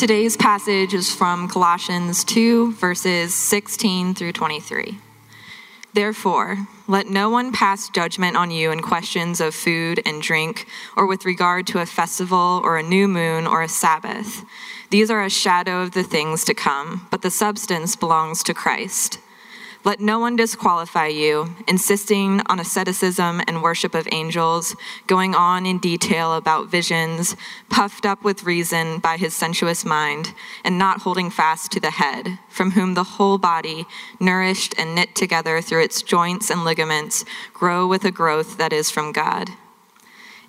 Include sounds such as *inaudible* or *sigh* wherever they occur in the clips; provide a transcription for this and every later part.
Today's passage is from Colossians 2, verses 16 through 23. Therefore, let no one pass judgment on you in questions of food and drink, or with regard to a festival, or a new moon, or a Sabbath. These are a shadow of the things to come, but the substance belongs to Christ. Let no one disqualify you, insisting on asceticism and worship of angels, going on in detail about visions, puffed up with reason by his sensuous mind, and not holding fast to the head, from whom the whole body, nourished and knit together through its joints and ligaments, grow with a growth that is from God.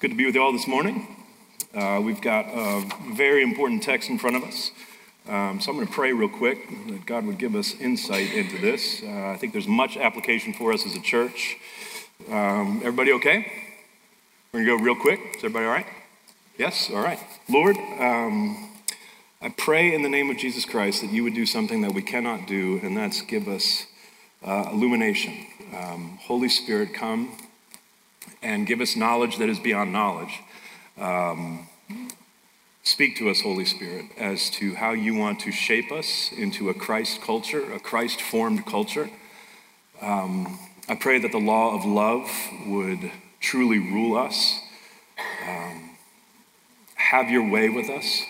It's good to be with you all this morning. Uh, we've got a very important text in front of us. Um, so I'm going to pray real quick that God would give us insight into this. Uh, I think there's much application for us as a church. Um, everybody okay? We're going to go real quick. Is everybody all right? Yes? All right. Lord, um, I pray in the name of Jesus Christ that you would do something that we cannot do, and that's give us uh, illumination. Um, Holy Spirit, come and give us knowledge that is beyond knowledge. Um, speak to us, Holy Spirit, as to how you want to shape us into a Christ culture, a Christ formed culture. Um, I pray that the law of love would truly rule us. Um, have your way with us.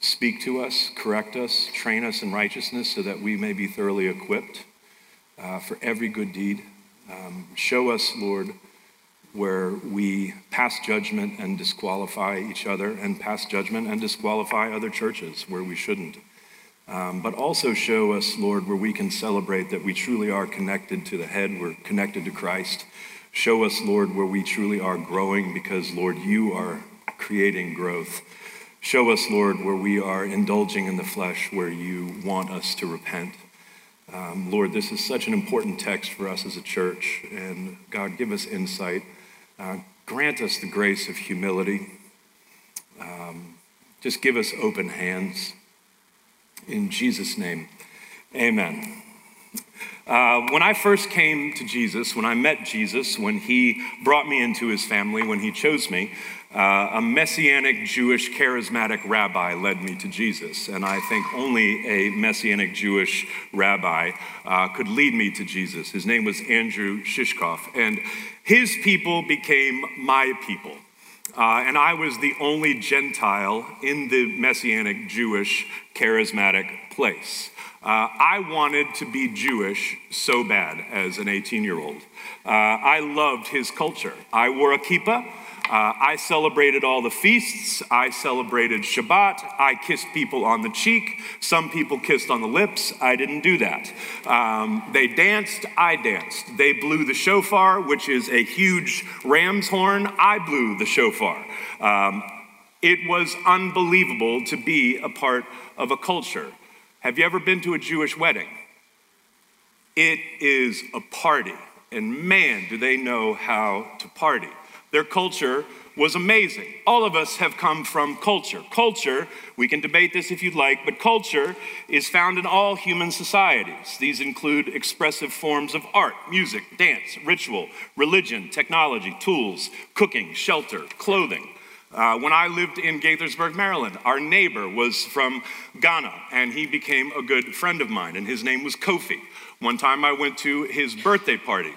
Speak to us, correct us, train us in righteousness so that we may be thoroughly equipped uh, for every good deed. Um, show us, Lord, where we pass judgment and disqualify each other, and pass judgment and disqualify other churches where we shouldn't. Um, but also show us, Lord, where we can celebrate that we truly are connected to the head, we're connected to Christ. Show us, Lord, where we truly are growing because, Lord, you are creating growth. Show us, Lord, where we are indulging in the flesh, where you want us to repent. Um, Lord, this is such an important text for us as a church, and God, give us insight. Uh, grant us the grace of humility. Um, just give us open hands. In Jesus' name, amen. Uh, when I first came to Jesus, when I met Jesus, when he brought me into his family, when he chose me, uh, a messianic Jewish charismatic rabbi led me to Jesus. And I think only a messianic Jewish rabbi uh, could lead me to Jesus. His name was Andrew Shishkoff. And his people became my people. Uh, and I was the only Gentile in the messianic Jewish charismatic place. Uh, I wanted to be Jewish so bad as an 18 year old. Uh, I loved his culture. I wore a kippah. Uh, I celebrated all the feasts. I celebrated Shabbat. I kissed people on the cheek. Some people kissed on the lips. I didn't do that. Um, they danced. I danced. They blew the shofar, which is a huge ram's horn. I blew the shofar. Um, it was unbelievable to be a part of a culture. Have you ever been to a Jewish wedding? It is a party. And man, do they know how to party. Their culture was amazing. All of us have come from culture. Culture, we can debate this if you'd like, but culture is found in all human societies. These include expressive forms of art, music, dance, ritual, religion, technology, tools, cooking, shelter, clothing. Uh, when I lived in Gaithersburg, Maryland, our neighbor was from Ghana, and he became a good friend of mine, and his name was Kofi. One time I went to his birthday party,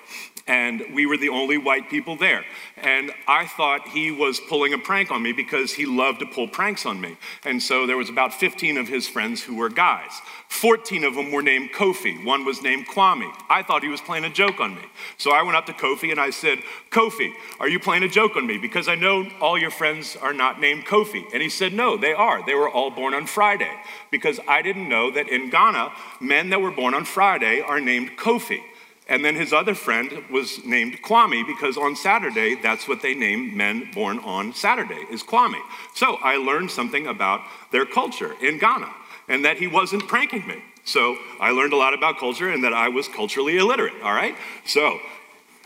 and we were the only white people there. And I thought he was pulling a prank on me because he loved to pull pranks on me. And so there was about 15 of his friends who were guys. 14 of them were named Kofi. One was named Kwame. I thought he was playing a joke on me. So I went up to Kofi and I said, Kofi, are you playing a joke on me? Because I know all your friends are not named Kofi. And he said, No, they are. They were all born on Friday. Because I didn't know that in Ghana, men that were born on Friday are named Kofi. And then his other friend was named Kwame because on Saturday, that's what they name men born on Saturday, is Kwame. So I learned something about their culture in Ghana and that he wasn't pranking me. So I learned a lot about culture and that I was culturally illiterate, all right? So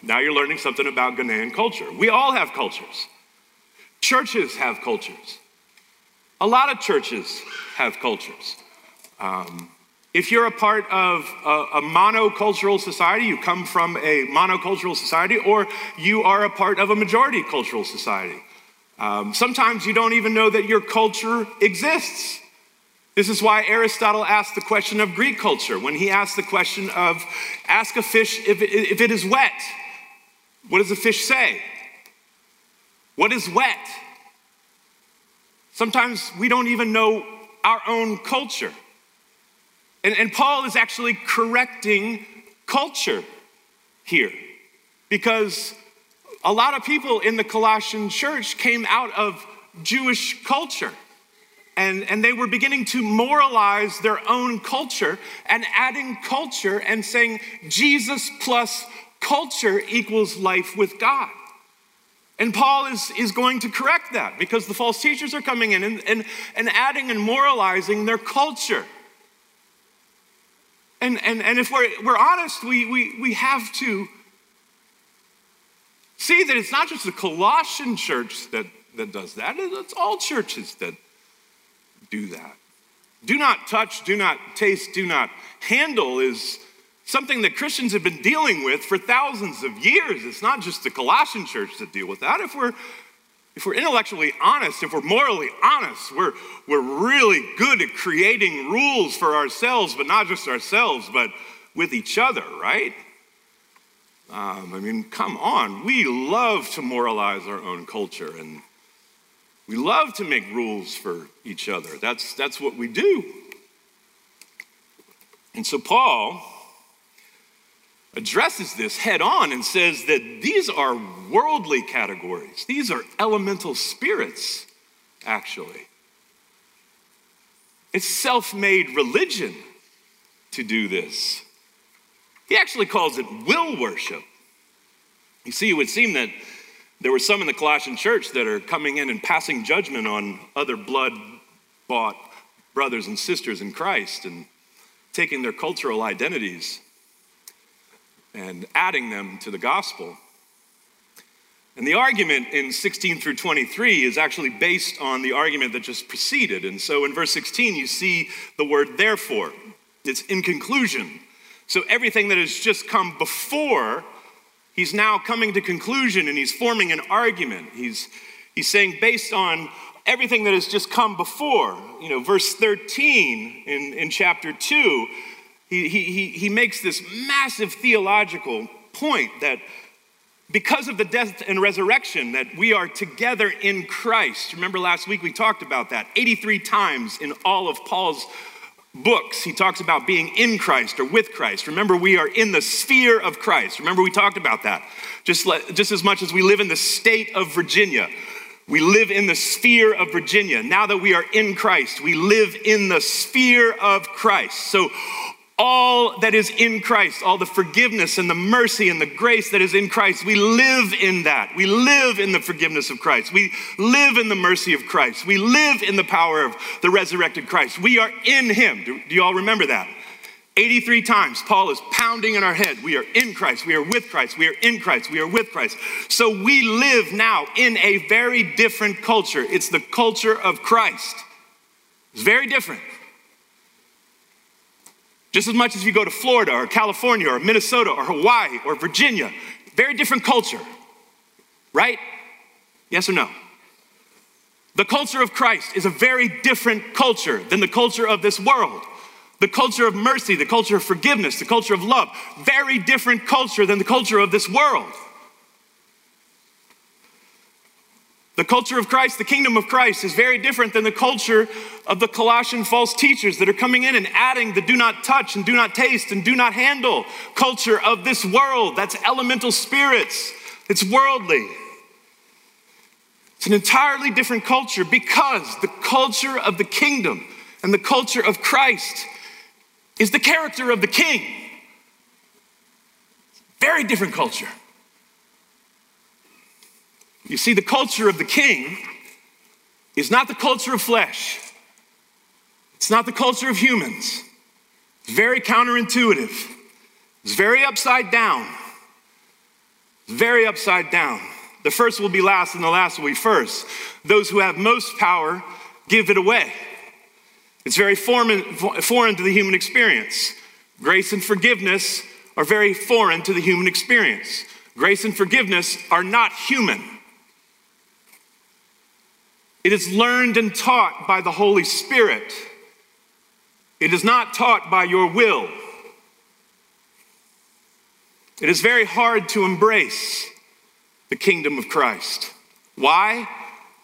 now you're learning something about Ghanaian culture. We all have cultures. Churches have cultures. A lot of churches have cultures. Um, if you're a part of a, a, monocultural society, you come from a monocultural society, or you are a part of a majority cultural society, um, sometimes you don't even know that your culture exists. This is why Aristotle asked the question of Greek culture when he asked the question of ask a fish if it, if it is wet. What does the fish say? What is wet? Sometimes we don't even know our own culture. And, and Paul is actually correcting culture here because a lot of people in the Colossian church came out of Jewish culture. And, and they were beginning to moralize their own culture and adding culture and saying Jesus plus culture equals life with God. And Paul is, is going to correct that because the false teachers are coming in and, and, and adding and moralizing their culture. And, and, and if we're, we're honest, we, we, we have to see that it's not just the Colossian church that, that does that, it's all churches that do that. Do not touch, do not taste, do not handle is something that Christians have been dealing with for thousands of years. It's not just the Colossian church that deal with that. If we're if we're intellectually honest, if we're morally honest, we're, we're really good at creating rules for ourselves, but not just ourselves, but with each other, right? Um, I mean, come on. We love to moralize our own culture and we love to make rules for each other. That's, that's what we do. And so, Paul addresses this head on and says that these are worldly categories, these are elemental spirits, actually. It's self made religion to do this. He actually calls it will worship. You see, it would seem that there were some in the Colossian church that are coming in and passing judgment on other blood bought brothers and sisters in Christ and taking their cultural identities and adding them to the gospel. And the argument in 16 through 23 is actually based on the argument that just preceded. And so in verse 16, you see the word therefore. It's in conclusion. So everything that has just come before, he's now coming to conclusion and he's forming an argument. He's, he's saying, based on everything that has just come before, you know, verse 13 in, in chapter 2, he, he, he makes this massive theological point that because of the death and resurrection that we are together in Christ. Remember last week we talked about that 83 times in all of Paul's books. He talks about being in Christ or with Christ. Remember we are in the sphere of Christ. Remember we talked about that. Just just as much as we live in the state of Virginia. We live in the sphere of Virginia. Now that we are in Christ, we live in the sphere of Christ. So all that is in Christ, all the forgiveness and the mercy and the grace that is in Christ, we live in that. We live in the forgiveness of Christ. We live in the mercy of Christ. We live in the power of the resurrected Christ. We are in Him. Do, do you all remember that? 83 times, Paul is pounding in our head. We are in Christ. We are with Christ. We are in Christ. We are with Christ. So we live now in a very different culture. It's the culture of Christ. It's very different. Just as much as you go to Florida or California or Minnesota or Hawaii or Virginia, very different culture, right? Yes or no? The culture of Christ is a very different culture than the culture of this world. The culture of mercy, the culture of forgiveness, the culture of love, very different culture than the culture of this world. The culture of Christ, the kingdom of Christ, is very different than the culture of the Colossian false teachers that are coming in and adding the do not touch and do not taste and do not handle culture of this world. That's elemental spirits, it's worldly. It's an entirely different culture because the culture of the kingdom and the culture of Christ is the character of the king. Very different culture. You see, the culture of the king is not the culture of flesh, it's not the culture of humans. It's very counterintuitive, it's very upside down. It's Very upside down. The first will be last, and the last will be first. Those who have most power give it away. It's very foreign, foreign to the human experience. Grace and forgiveness are very foreign to the human experience. Grace and forgiveness are not human. It is learned and taught by the Holy Spirit. It is not taught by your will. It is very hard to embrace the kingdom of Christ. Why?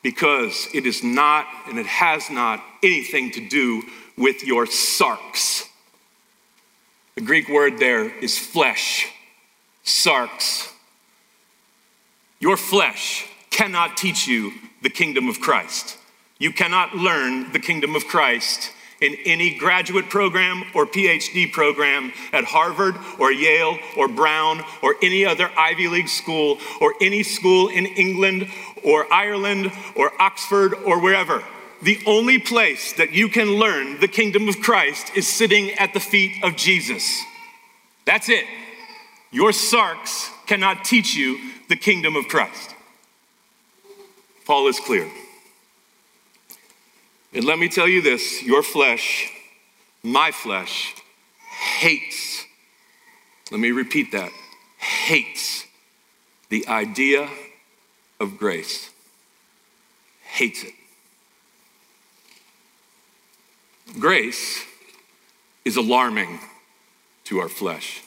Because it is not and it has not anything to do with your sarx. The Greek word there is flesh, sarx. Your flesh cannot teach you the kingdom of Christ. You cannot learn the kingdom of Christ in any graduate program or PhD program at Harvard or Yale or Brown or any other Ivy League school or any school in England or Ireland or Oxford or wherever. The only place that you can learn the kingdom of Christ is sitting at the feet of Jesus. That's it. Your sarx cannot teach you the kingdom of Christ. Paul is clear. And let me tell you this your flesh, my flesh, hates, let me repeat that, hates the idea of grace. Hates it. Grace is alarming to our flesh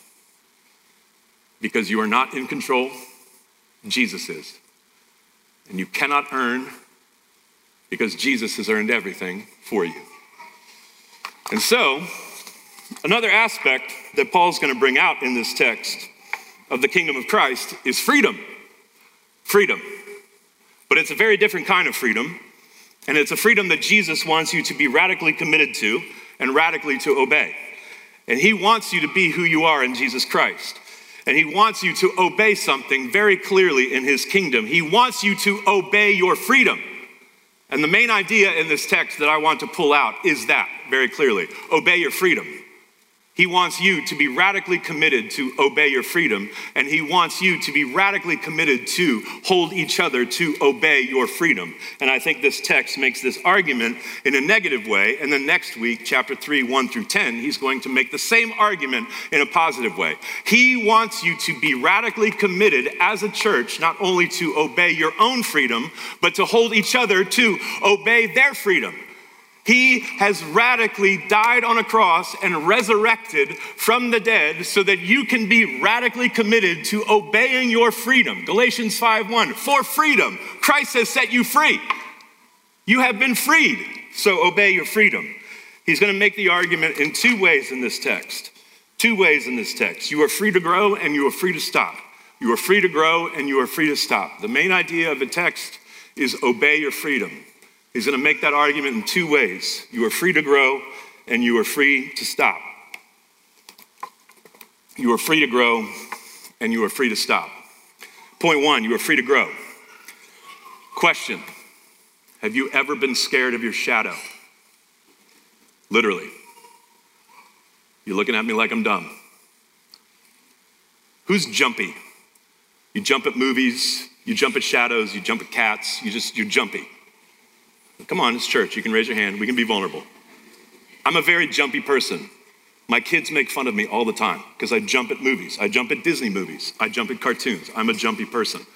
because you are not in control, Jesus is. And you cannot earn because Jesus has earned everything for you. And so, another aspect that Paul's going to bring out in this text of the kingdom of Christ is freedom. Freedom. But it's a very different kind of freedom, and it's a freedom that Jesus wants you to be radically committed to and radically to obey. And he wants you to be who you are in Jesus Christ. And he wants you to obey something very clearly in his kingdom. He wants you to obey your freedom. And the main idea in this text that I want to pull out is that very clearly obey your freedom. He wants you to be radically committed to obey your freedom, and He wants you to be radically committed to hold each other to obey your freedom. And I think this text makes this argument in a negative way. And then next week, chapter 3, 1 through 10, He's going to make the same argument in a positive way. He wants you to be radically committed as a church, not only to obey your own freedom, but to hold each other to obey their freedom. He has radically died on a cross and resurrected from the dead so that you can be radically committed to obeying your freedom. Galatians 5:1. For freedom, Christ has set you free. You have been freed, so obey your freedom. He's going to make the argument in two ways in this text. Two ways in this text. You are free to grow and you are free to stop. You are free to grow and you are free to stop. The main idea of the text is obey your freedom. He's going to make that argument in two ways you are free to grow, and you are free to stop. You are free to grow, and you are free to stop. Point one, you are free to grow. Question Have you ever been scared of your shadow? Literally. You're looking at me like I'm dumb. Who's jumpy? You jump at movies, you jump at shadows, you jump at cats, you just, you're jumpy. Come on, it's church. You can raise your hand. We can be vulnerable. I'm a very jumpy person. My kids make fun of me all the time because I jump at movies. I jump at Disney movies. I jump at cartoons. I'm a jumpy person.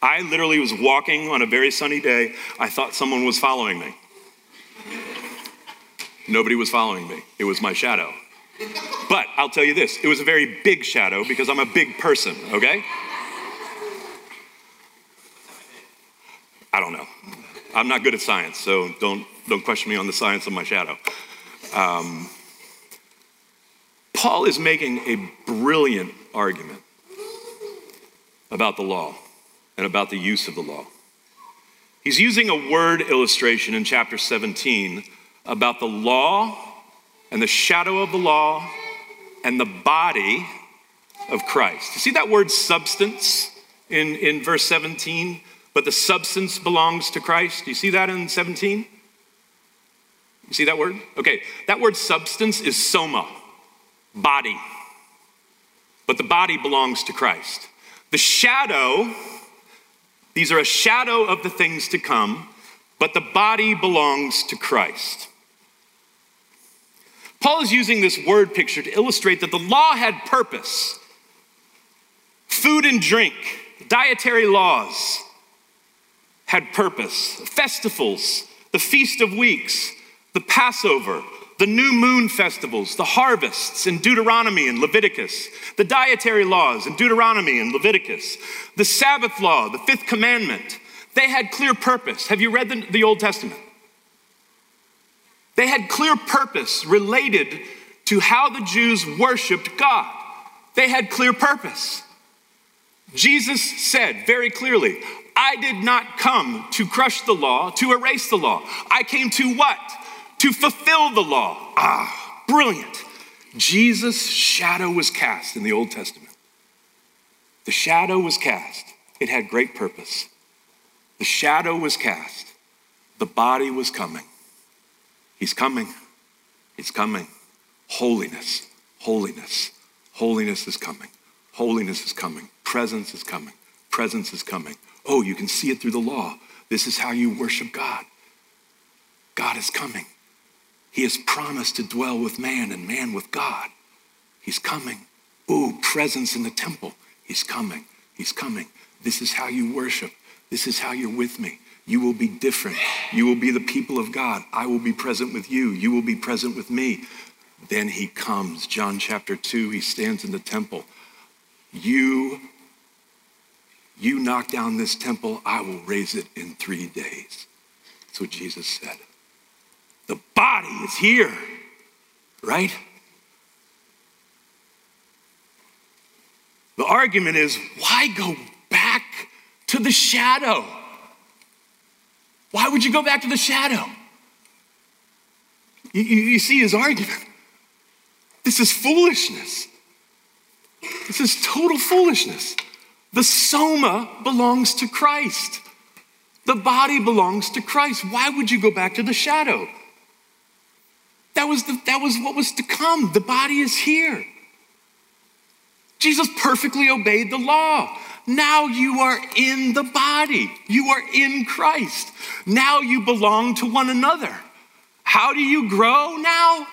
I literally was walking on a very sunny day. I thought someone was following me. Nobody was following me. It was my shadow. But I'll tell you this it was a very big shadow because I'm a big person, okay? I don't know. I'm not good at science, so don't, don't question me on the science of my shadow. Um, Paul is making a brilliant argument about the law and about the use of the law. He's using a word illustration in chapter 17 about the law and the shadow of the law and the body of Christ. You see that word substance in, in verse 17? But the substance belongs to Christ. Do you see that in 17? You see that word? Okay, that word substance is soma, body. But the body belongs to Christ. The shadow, these are a shadow of the things to come, but the body belongs to Christ. Paul is using this word picture to illustrate that the law had purpose. Food and drink, dietary laws had purpose. Festivals, the Feast of Weeks, the Passover, the new moon festivals, the harvests in Deuteronomy and Leviticus, the dietary laws in Deuteronomy and Leviticus, the Sabbath law, the fifth commandment. They had clear purpose. Have you read the, the Old Testament? They had clear purpose related to how the Jews worshiped God. They had clear purpose. Jesus said very clearly, I did not come to crush the law, to erase the law. I came to what? To fulfill the law. Ah, brilliant. Jesus' shadow was cast in the Old Testament. The shadow was cast, it had great purpose. The shadow was cast, the body was coming. He's coming. He's coming. Holiness, holiness, holiness is coming. Holiness is coming. Presence is coming. Presence is coming. Oh, you can see it through the law. This is how you worship God. God is coming. He has promised to dwell with man and man with God. He's coming. Ooh, presence in the temple. He's coming. He's coming. This is how you worship. This is how you're with me. You will be different. You will be the people of God. I will be present with you. You will be present with me. Then he comes. John chapter 2, he stands in the temple. You you knock down this temple, I will raise it in 3 days. That's what Jesus said. The body is here, right? The argument is why go back to the shadow? Why would you go back to the shadow? You, you, you see his argument. This is foolishness. This is total foolishness. The soma belongs to Christ. The body belongs to Christ. Why would you go back to the shadow? That was, the, that was what was to come. The body is here. Jesus perfectly obeyed the law. Now you are in the body. You are in Christ. Now you belong to one another. How do you grow now?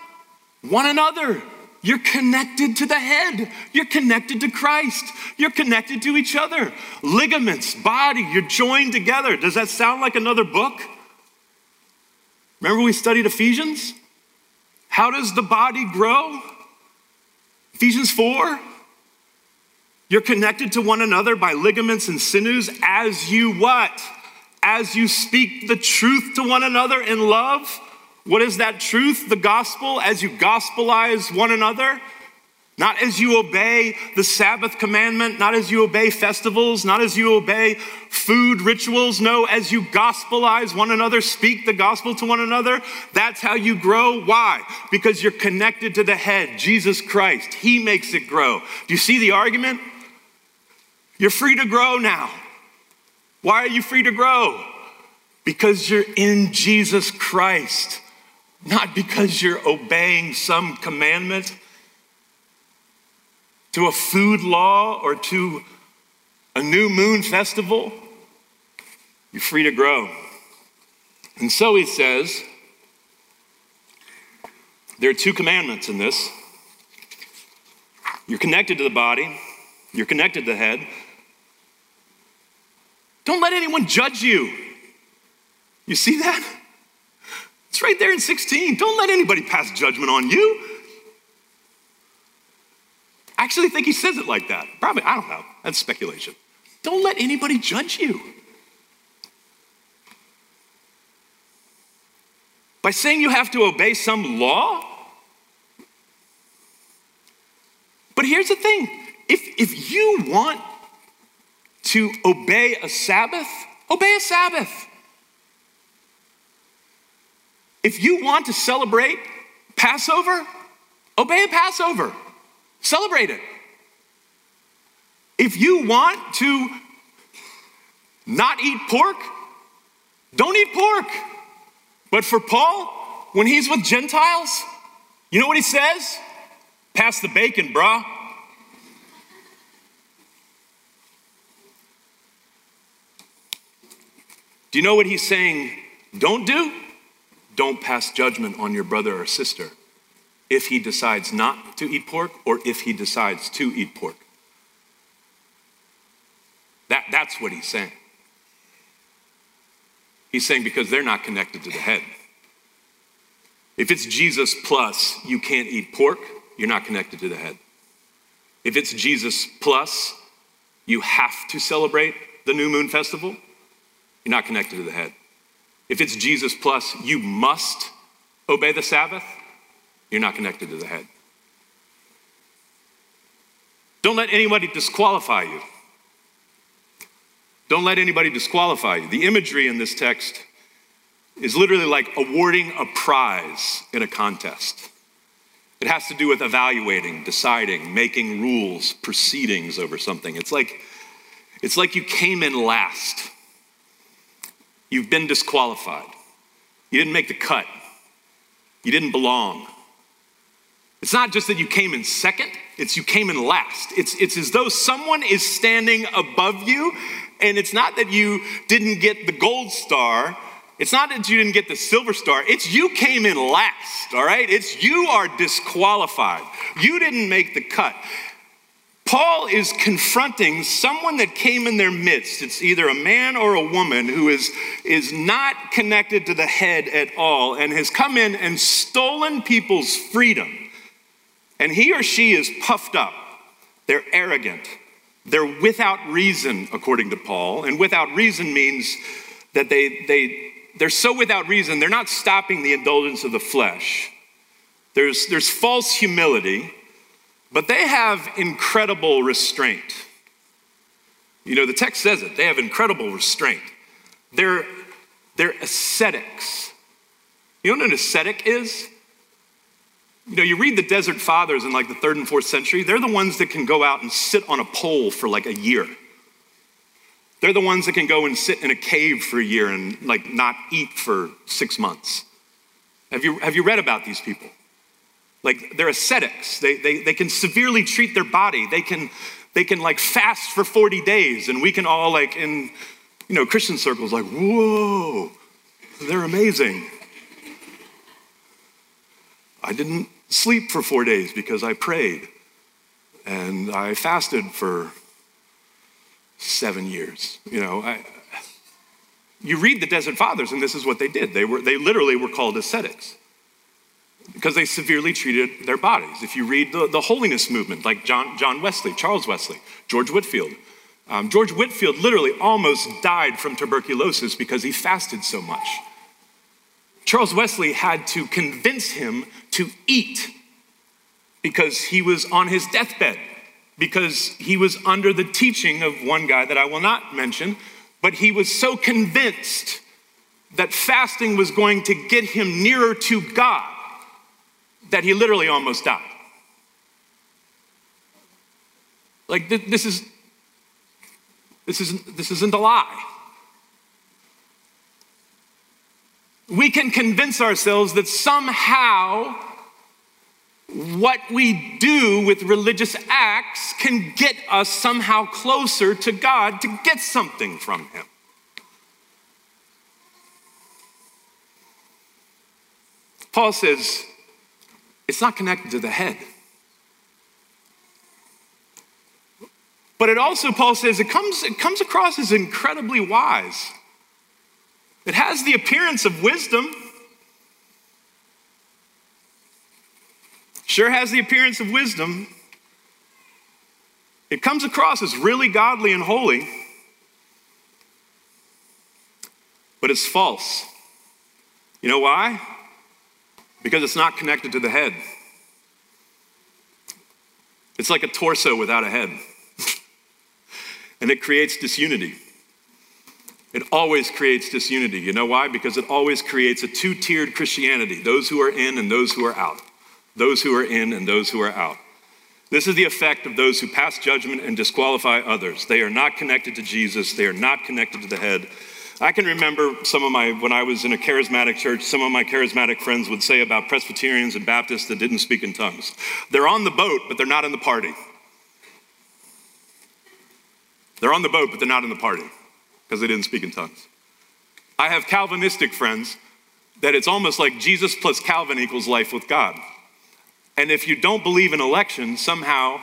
One another. You're connected to the head. You're connected to Christ. You're connected to each other. Ligaments, body, you're joined together. Does that sound like another book? Remember we studied Ephesians? How does the body grow? Ephesians 4 you're connected to one another by ligaments and sinews as you what? As you speak the truth to one another in love. What is that truth? The gospel, as you gospelize one another. Not as you obey the Sabbath commandment, not as you obey festivals, not as you obey food rituals. No, as you gospelize one another, speak the gospel to one another. That's how you grow. Why? Because you're connected to the head, Jesus Christ. He makes it grow. Do you see the argument? You're free to grow now. Why are you free to grow? Because you're in Jesus Christ, not because you're obeying some commandment to a food law or to a new moon festival. You're free to grow. And so he says, there are two commandments in this. You're connected to the body, you're connected to the head, don't let anyone judge you. You see that? It's right there in 16. Don't let anybody pass judgment on you. I actually think he says it like that. Probably, I don't know. That's speculation. Don't let anybody judge you. By saying you have to obey some law? But here's the thing if, if you want to obey a Sabbath, obey a Sabbath. If you want to celebrate Passover, obey Passover. Celebrate it. If you want to not eat pork, don't eat pork. But for Paul, when he's with Gentiles, you know what he says? Pass the bacon, brah. Do you know what he's saying? Don't do? Don't pass judgment on your brother or sister if he decides not to eat pork or if he decides to eat pork. That, that's what he's saying. He's saying because they're not connected to the head. If it's Jesus plus you can't eat pork, you're not connected to the head. If it's Jesus plus you have to celebrate the new moon festival, you're not connected to the head. If it's Jesus plus you must obey the Sabbath, you're not connected to the head. Don't let anybody disqualify you. Don't let anybody disqualify you. The imagery in this text is literally like awarding a prize in a contest. It has to do with evaluating, deciding, making rules, proceedings over something. It's like, it's like you came in last. You've been disqualified. You didn't make the cut. You didn't belong. It's not just that you came in second, it's you came in last. It's, it's as though someone is standing above you and it's not that you didn't get the gold star. It's not that you didn't get the silver star. It's you came in last, all right? It's you are disqualified. You didn't make the cut. Paul is confronting someone that came in their midst. It's either a man or a woman who is, is not connected to the head at all and has come in and stolen people's freedom. And he or she is puffed up, they're arrogant, they're without reason, according to Paul. And without reason means that they, they, they're so without reason, they're not stopping the indulgence of the flesh. There's, there's false humility, but they have incredible restraint. You know, the text says it, they have incredible restraint. They're, they're ascetics. You know what an ascetic is? You know, you read the Desert Fathers in like the third and fourth century, they're the ones that can go out and sit on a pole for like a year. They're the ones that can go and sit in a cave for a year and like not eat for six months. Have you, have you read about these people? Like they're ascetics. They, they, they can severely treat their body. They can, they can like fast for 40 days and we can all like in, you know, Christian circles like, whoa, they're amazing. I didn't sleep for four days because I prayed. And I fasted for seven years. You know, I, you read the Desert Fathers, and this is what they did. They, were, they literally were called ascetics because they severely treated their bodies. If you read the, the holiness movement, like John, John Wesley, Charles Wesley, George Whitefield, um, George Whitefield literally almost died from tuberculosis because he fasted so much. Charles Wesley had to convince him to eat because he was on his deathbed, because he was under the teaching of one guy that I will not mention, but he was so convinced that fasting was going to get him nearer to God that he literally almost died. Like this is this isn't this isn't a lie. we can convince ourselves that somehow what we do with religious acts can get us somehow closer to God to get something from Him. Paul says it's not connected to the head. But it also, Paul says, it comes, it comes across as incredibly wise. It has the appearance of wisdom. Sure has the appearance of wisdom. It comes across as really godly and holy, but it's false. You know why? Because it's not connected to the head. It's like a torso without a head, *laughs* and it creates disunity. It always creates disunity. You know why? Because it always creates a two tiered Christianity those who are in and those who are out. Those who are in and those who are out. This is the effect of those who pass judgment and disqualify others. They are not connected to Jesus, they are not connected to the head. I can remember some of my, when I was in a charismatic church, some of my charismatic friends would say about Presbyterians and Baptists that didn't speak in tongues. They're on the boat, but they're not in the party. They're on the boat, but they're not in the party because they didn't speak in tongues. I have Calvinistic friends that it's almost like Jesus plus Calvin equals life with God. And if you don't believe in election, somehow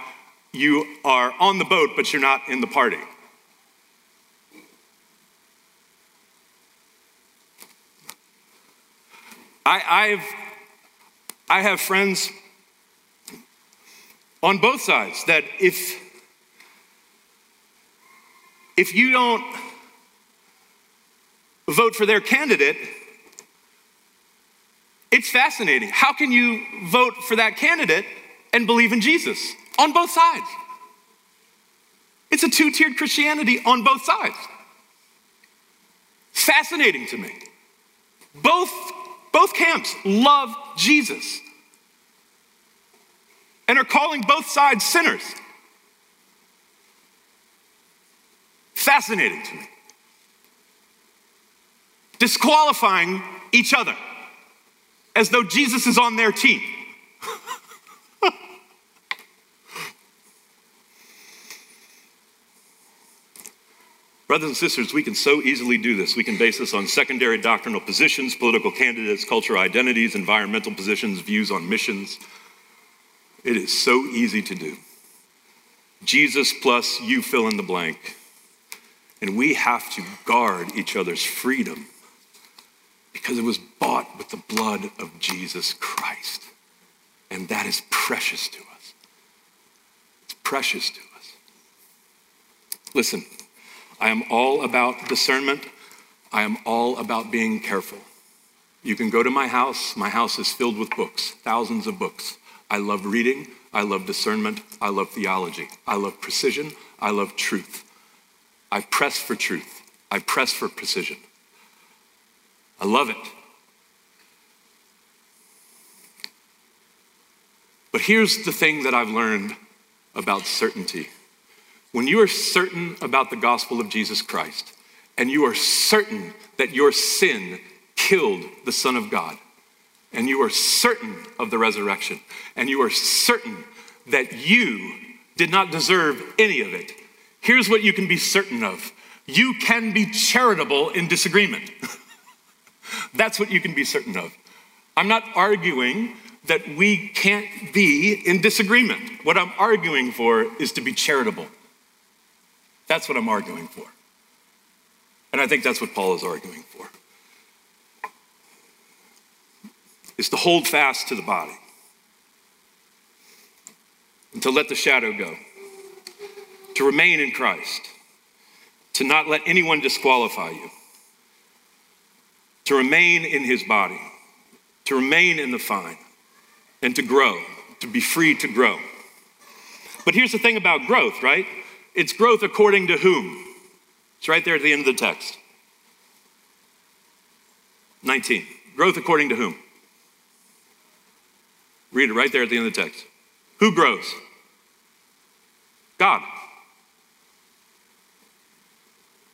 you are on the boat, but you're not in the party. I, I've, I have friends on both sides that if, if you don't vote for their candidate, it's fascinating. How can you vote for that candidate and believe in Jesus on both sides? It's a two tiered Christianity on both sides. Fascinating to me. Both, both camps love Jesus and are calling both sides sinners. Fascinating to me. Disqualifying each other as though Jesus is on their team. Brothers and sisters, we can so easily do this. We can base this on secondary doctrinal positions, political candidates, cultural identities, environmental positions, views on missions. It is so easy to do. Jesus plus you fill in the blank. And we have to guard each other's freedom because it was bought with the blood of Jesus Christ. And that is precious to us. It's precious to us. Listen, I am all about discernment. I am all about being careful. You can go to my house. My house is filled with books, thousands of books. I love reading. I love discernment. I love theology. I love precision. I love truth. I press for truth. I press for precision. I love it. But here's the thing that I've learned about certainty. When you are certain about the gospel of Jesus Christ, and you are certain that your sin killed the Son of God, and you are certain of the resurrection, and you are certain that you did not deserve any of it, here's what you can be certain of you can be charitable in disagreement. *laughs* That's what you can be certain of. I'm not arguing that we can't be in disagreement. What I'm arguing for is to be charitable. That's what I'm arguing for. And I think that's what Paul is arguing for. Is to hold fast to the body and to let the shadow go, to remain in Christ, to not let anyone disqualify you to remain in his body, to remain in the vine, and to grow, to be free to grow. But here's the thing about growth, right? It's growth according to whom? It's right there at the end of the text. 19. Growth according to whom? Read it right there at the end of the text. Who grows? God.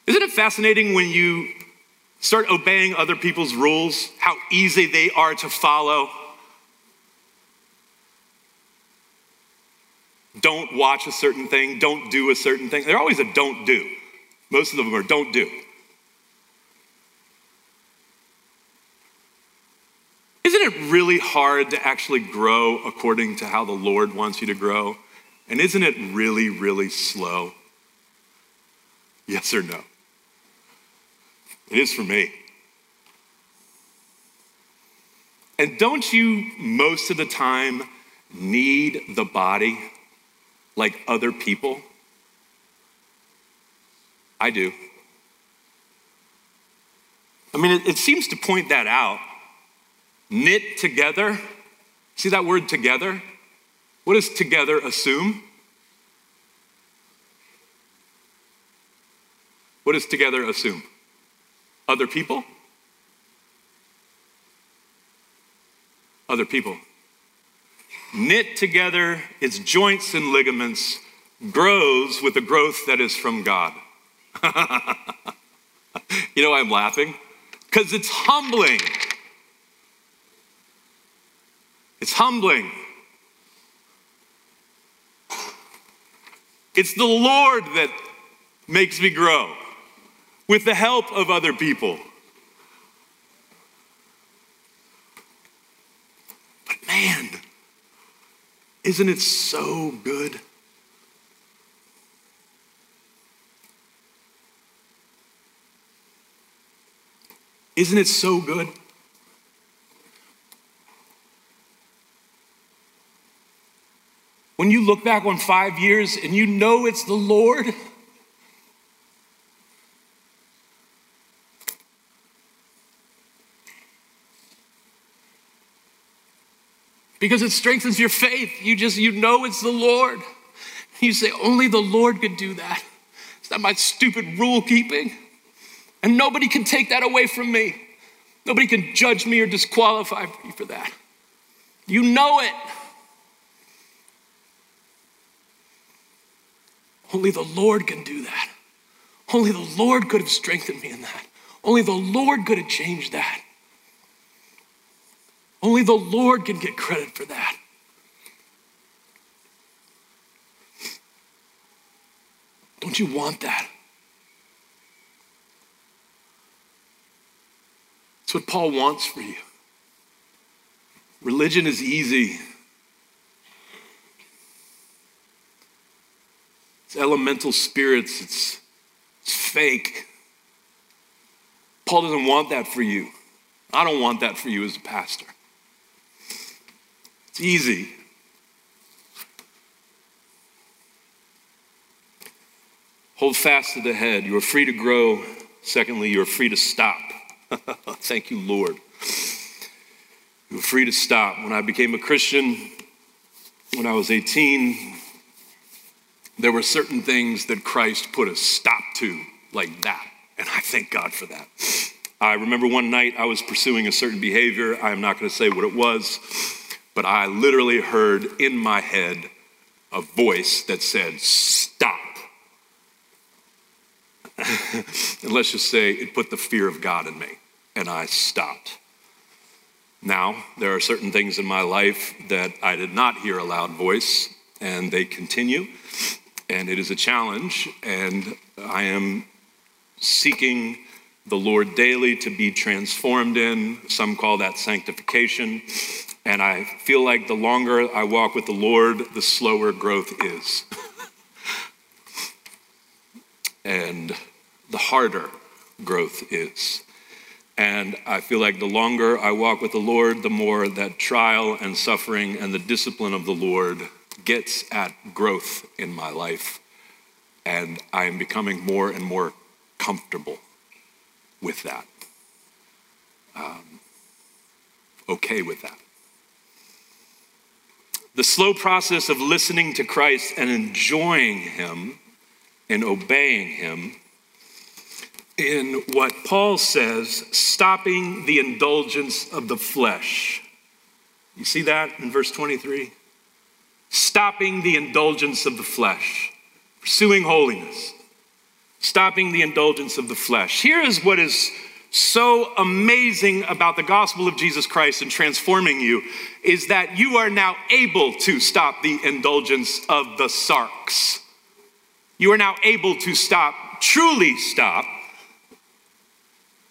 Isn't it fascinating when you Start obeying other people's rules, how easy they are to follow. Don't watch a certain thing, don't do a certain thing. They're always a don't do. Most of them are don't do. Isn't it really hard to actually grow according to how the Lord wants you to grow? And isn't it really, really slow? Yes or no? It is for me. And don't you, most of the time, need the body like other people? I do. I mean, it, it, seems to point that out. Knit together. See that word together? What does together assume? What does together assume? Other people? Other people. Knit together its joints and ligaments, grows with the growth that is from God. *laughs* you know I'm laughing? Because it's humbling. It's humbling. It's the Lord that makes me grow with the help of other people. But man, isn't it so good? Isn't it so good? When you look back on five years and you know it's the Lord, because it strengthens your faith. You just, you know it's the Lord. You say, only the Lord could do that. It's not my stupid rule keeping. And nobody can take that away from me. Nobody can judge me or disqualify me for that. You know it. Only the Lord can do that. Only the Lord could have strengthened me in that. Only the Lord could have changed that. Only the Lord can get credit for that. Don't you want that? That's what Paul wants for you. Religion is easy. It's elemental spirits, it's, it's fake. Paul doesn't want that for you. I don't want that for you as a pastor. It's easy. Hold fast to the head. You are free to grow. Secondly, you are free to stop. *laughs* Thank you, Lord. You are free to stop. When I became a Christian, when I was 18, there were certain things that Christ put a stop to, like that. And I thank God for that. I remember one night I was pursuing a certain behavior. I am not going to say what it was but I literally heard in my head a voice that said, Stop. and *laughs* let's just say it put the fear of God in me, and I stopped. Now, there are certain things in my life that I did not hear a loud voice, and they continue, and it is a challenge, and I am seeking the Lord daily to be transformed in. Some call that sanctification. And I feel like the longer I walk with the Lord, the slower growth is. and the harder growth is. And I feel like the longer I walk with the Lord, the more that trial and suffering and the discipline of the Lord gets at growth in my life. And I am becoming more and more comfortable with that. Um, okay with that. The slow process of listening to Christ and enjoying Him and obeying Him in what Paul says, stopping the indulgence of the flesh. You see that in verse 23? Stopping the indulgence of the flesh, pursuing holiness, stopping the indulgence of the flesh. Here is what is so amazing about the gospel of Jesus Christ and transforming you is that you are now able to stop the indulgence of the sarx. You are now able to stop, truly stop,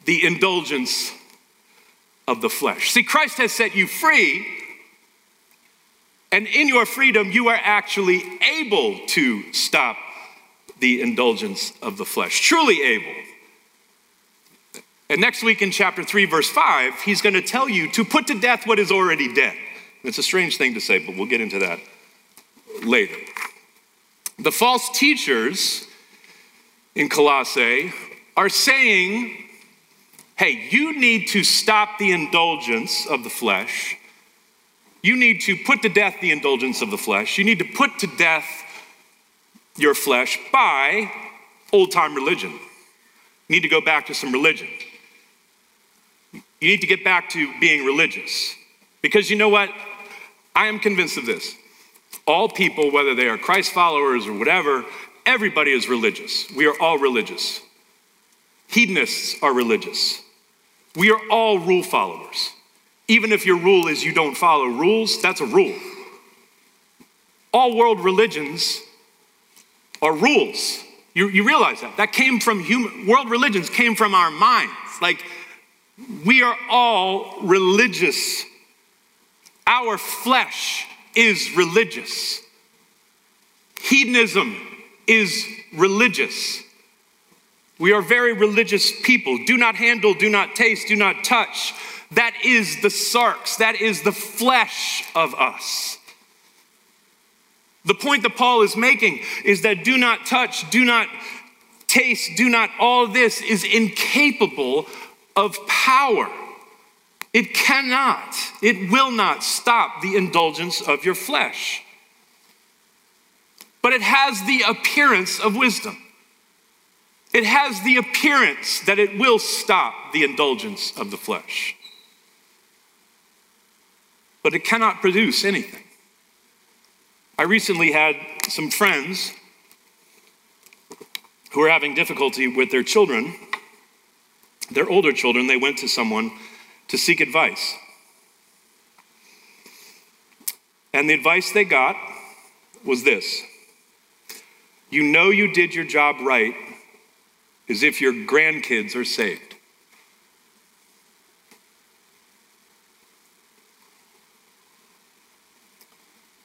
the indulgence of the flesh. See, Christ has set you free, and in your freedom, you are actually able to stop the indulgence of the flesh. Truly able. And next week in chapter 3, verse 5, he's going to tell you to put to death what is already dead. It's a strange thing to say, but we'll get into that later. The false teachers in Colossae are saying, hey, you need to stop the indulgence of the flesh. You need to put to death the indulgence of the flesh. You need to put to death your flesh by old time religion. You need to go back to some religion. You need to get back to being religious. Because you know what? I am convinced of this. All people, whether they are Christ followers or whatever, everybody is religious. We are all religious. Hedonists are religious. We are all rule followers. Even if your rule is you don't follow rules, that's a rule. All world religions are rules. You, you realize that. That came from human, world religions came from our minds. Like, we are all religious. Our flesh is religious. Hedonism is religious. We are very religious people. Do not handle, do not taste, do not touch. That is the sarx, that is the flesh of us. The point that Paul is making is that do not touch, do not taste, do not, all this is incapable of power. It cannot, it will not stop the indulgence of your flesh. But it has the appearance of wisdom. It has the appearance that it will stop the indulgence of the flesh. But it cannot produce anything. I recently had some friends who were having difficulty with their children, their older children. They went to someone to seek advice. And the advice they got was this You know you did your job right as if your grandkids are saved.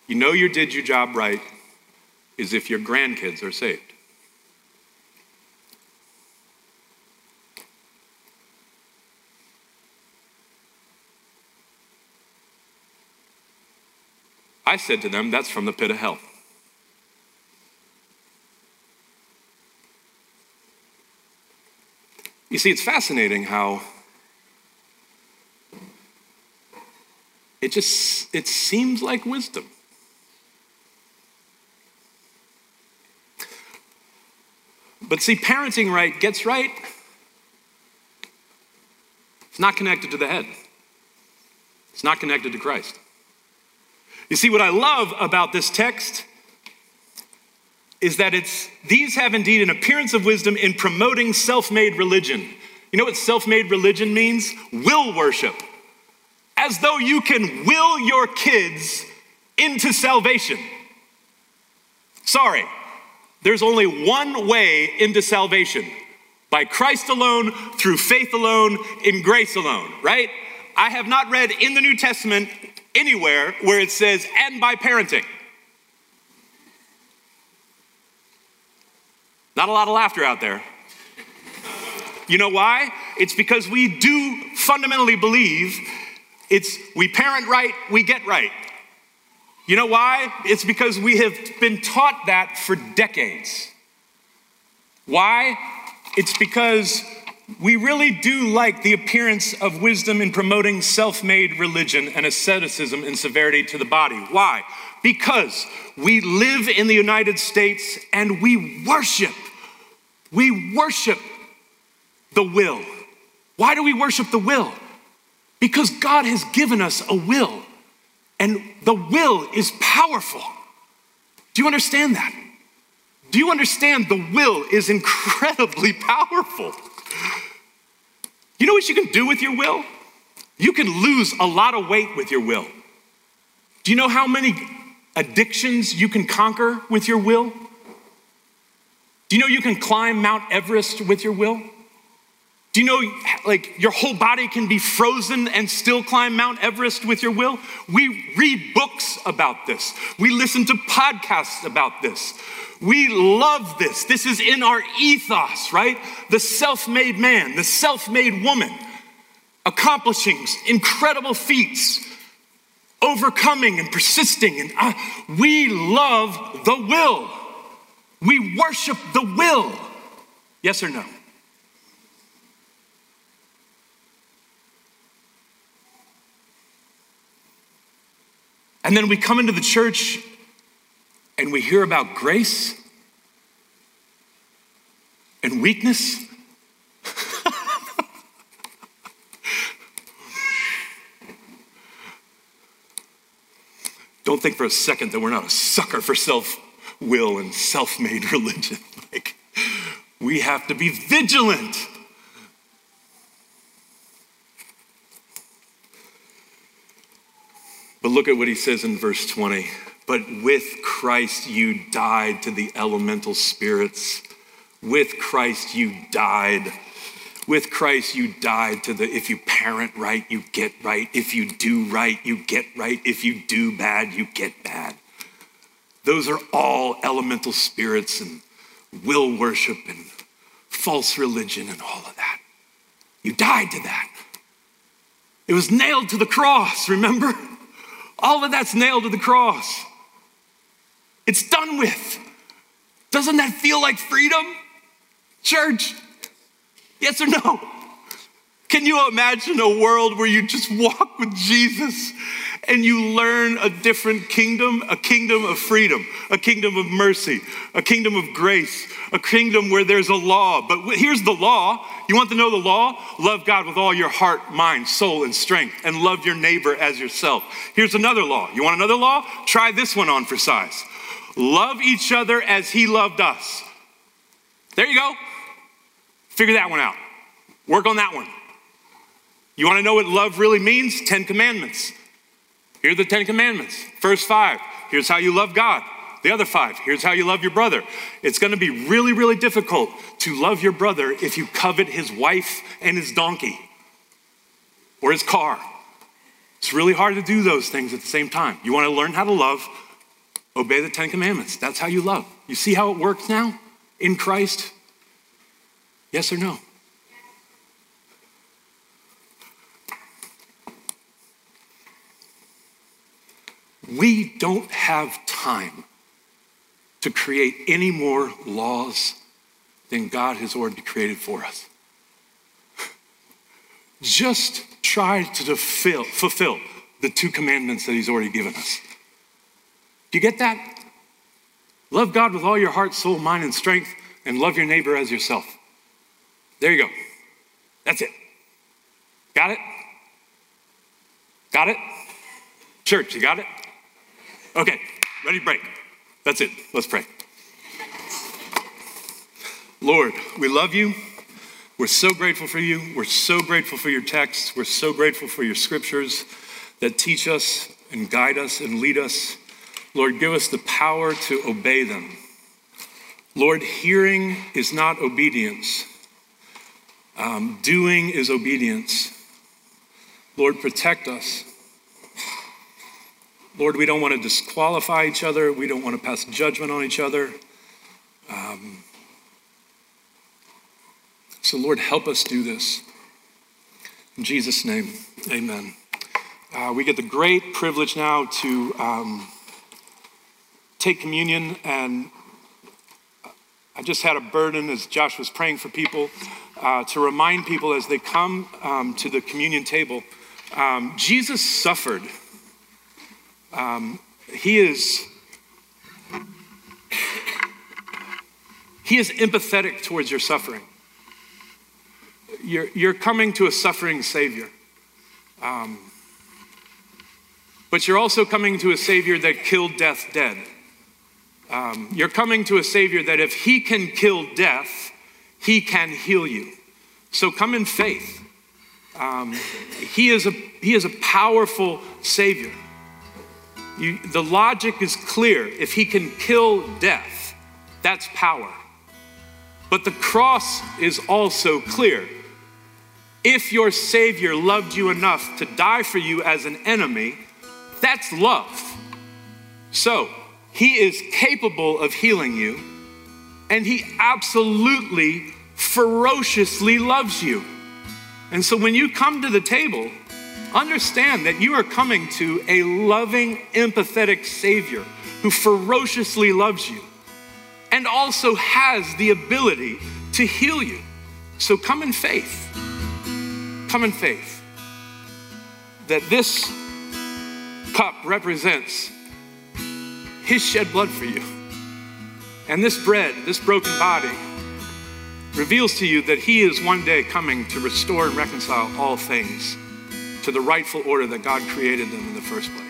You know you did your job right is if your grandkids are saved. I said to them, That's from the pit of hell. You see, it's fascinating how it just it seems like wisdom. But see, parenting right gets right. It's not connected to the head. It's not connected to Christ. You see, what I love about this text is that it's these have indeed an appearance of wisdom in promoting self-made religion. You know what self-made religion means? Will worship. As though you can will your kids into salvation. Sorry, there's only one way into salvation by Christ alone, through faith alone, in grace alone, right? I have not read in the New Testament anywhere where it says, and by parenting. Not a lot of laughter out there. You know why? It's because we do fundamentally believe it's we parent right, we get right. You know why? It's because we have been taught that for decades. Why? It's because we really do like the appearance of wisdom in promoting self made religion and asceticism and severity to the body. Why? Because we live in the United States and we worship. We worship the will. Why do we worship the will? Because God has given us a will. And the will is powerful. Do you understand that? Do you understand the will is incredibly *laughs* powerful? You know what you can do with your will? You can lose a lot of weight with your will. Do you know how many addictions you can conquer with your will? Do you know you can climb Mount Everest with your will? Do you know, like, your whole body can be frozen and still climb Mount Everest with your will? We read books about this. We listen to podcasts about this. We love this. This is in our ethos, right? The self made man, the self made woman, accomplishing incredible feats, overcoming and persisting. And uh, we love the will. We worship the will. Yes or no? And then we come into the church and we hear about grace and weakness. *laughs* Don't think for a second that we're not a sucker for self will and self made *laughs* religion. Like, we have to be vigilant. But look at what he says in verse 20. But with Christ you died to the elemental spirits. With Christ you died. With Christ you died to the if you parent right, you get right. If you do right, you get right. If you do bad, you get bad. Those are all elemental spirits and will worship and false religion and all of that. You died to that. It was nailed to the cross, remember? All of that's nailed to the cross. It's done with. Doesn't that feel like freedom? Church, yes or no? Can you imagine a world where you just walk with Jesus and you learn a different kingdom, a kingdom of freedom, a kingdom of mercy, a kingdom of grace, a kingdom where there's a law. But here's the law. You want to know the law? Love God with all your heart, mind, soul, and strength, and love your neighbor as yourself. Here's another law. You want another law? Try this one on for size. Love each other as he loved us. There you go. Figure that one out. Work on that one. You want to know what love really means? Ten Commandments. Here are the Ten Commandments. First five, here's how you love God. The other five, here's how you love your brother. It's going to be really, really difficult to love your brother if you covet his wife and his donkey or his car. It's really hard to do those things at the same time. You want to learn how to love, obey the Ten Commandments. That's how you love. You see how it works now in Christ? Yes or no? We don't have time to create any more laws than God has already created for us. Just try to fulfill, the two commandments that He's already given us. Do you get that? Love God with all your heart, soul, mind, and strength, and love your neighbor as yourself. There you go. That's it. Got it? Got it? Church, you got it? Okay, ready, break. That's it. Let's pray. Lord, we love you. We're so grateful for you. We're so grateful for your texts. We're so grateful for your scriptures that teach us and guide us and lead us. Lord, give us the power to obey them. Lord, hearing is not obedience, um, doing is obedience. Lord, protect us. Lord, we don't want to disqualify each other. We don't want to pass judgment on each other. Um, so, Lord, help us do this. In Jesus' name, amen. Uh, we get the great privilege now to um, take communion, and I just had a burden as Josh was praying for people uh, to remind people as they come um, to the communion table. Um, Jesus suffered um, he is he is empathetic towards your suffering. You're, you're coming to a suffering Savior. Um, but you're also coming to a Savior that killed death dead. Um, you're coming to a Savior that if He can kill death, He can heal you. So come in faith. Um, he, is a, he is a powerful Savior. You, the logic is clear. If he can kill death, that's power. But the cross is also clear. If your Savior loved you enough to die for you as an enemy, that's love. So, he is capable of healing you, and he absolutely, ferociously loves you. And so, when you come to the table, Understand that you are coming to a loving, empathetic Savior who ferociously loves you and also has the ability to heal you. So come in faith. Come in faith that this cup represents His shed blood for you. And this bread, this broken body, reveals to you that He is one day coming to restore and reconcile all things to the rightful order that God created them in the first place.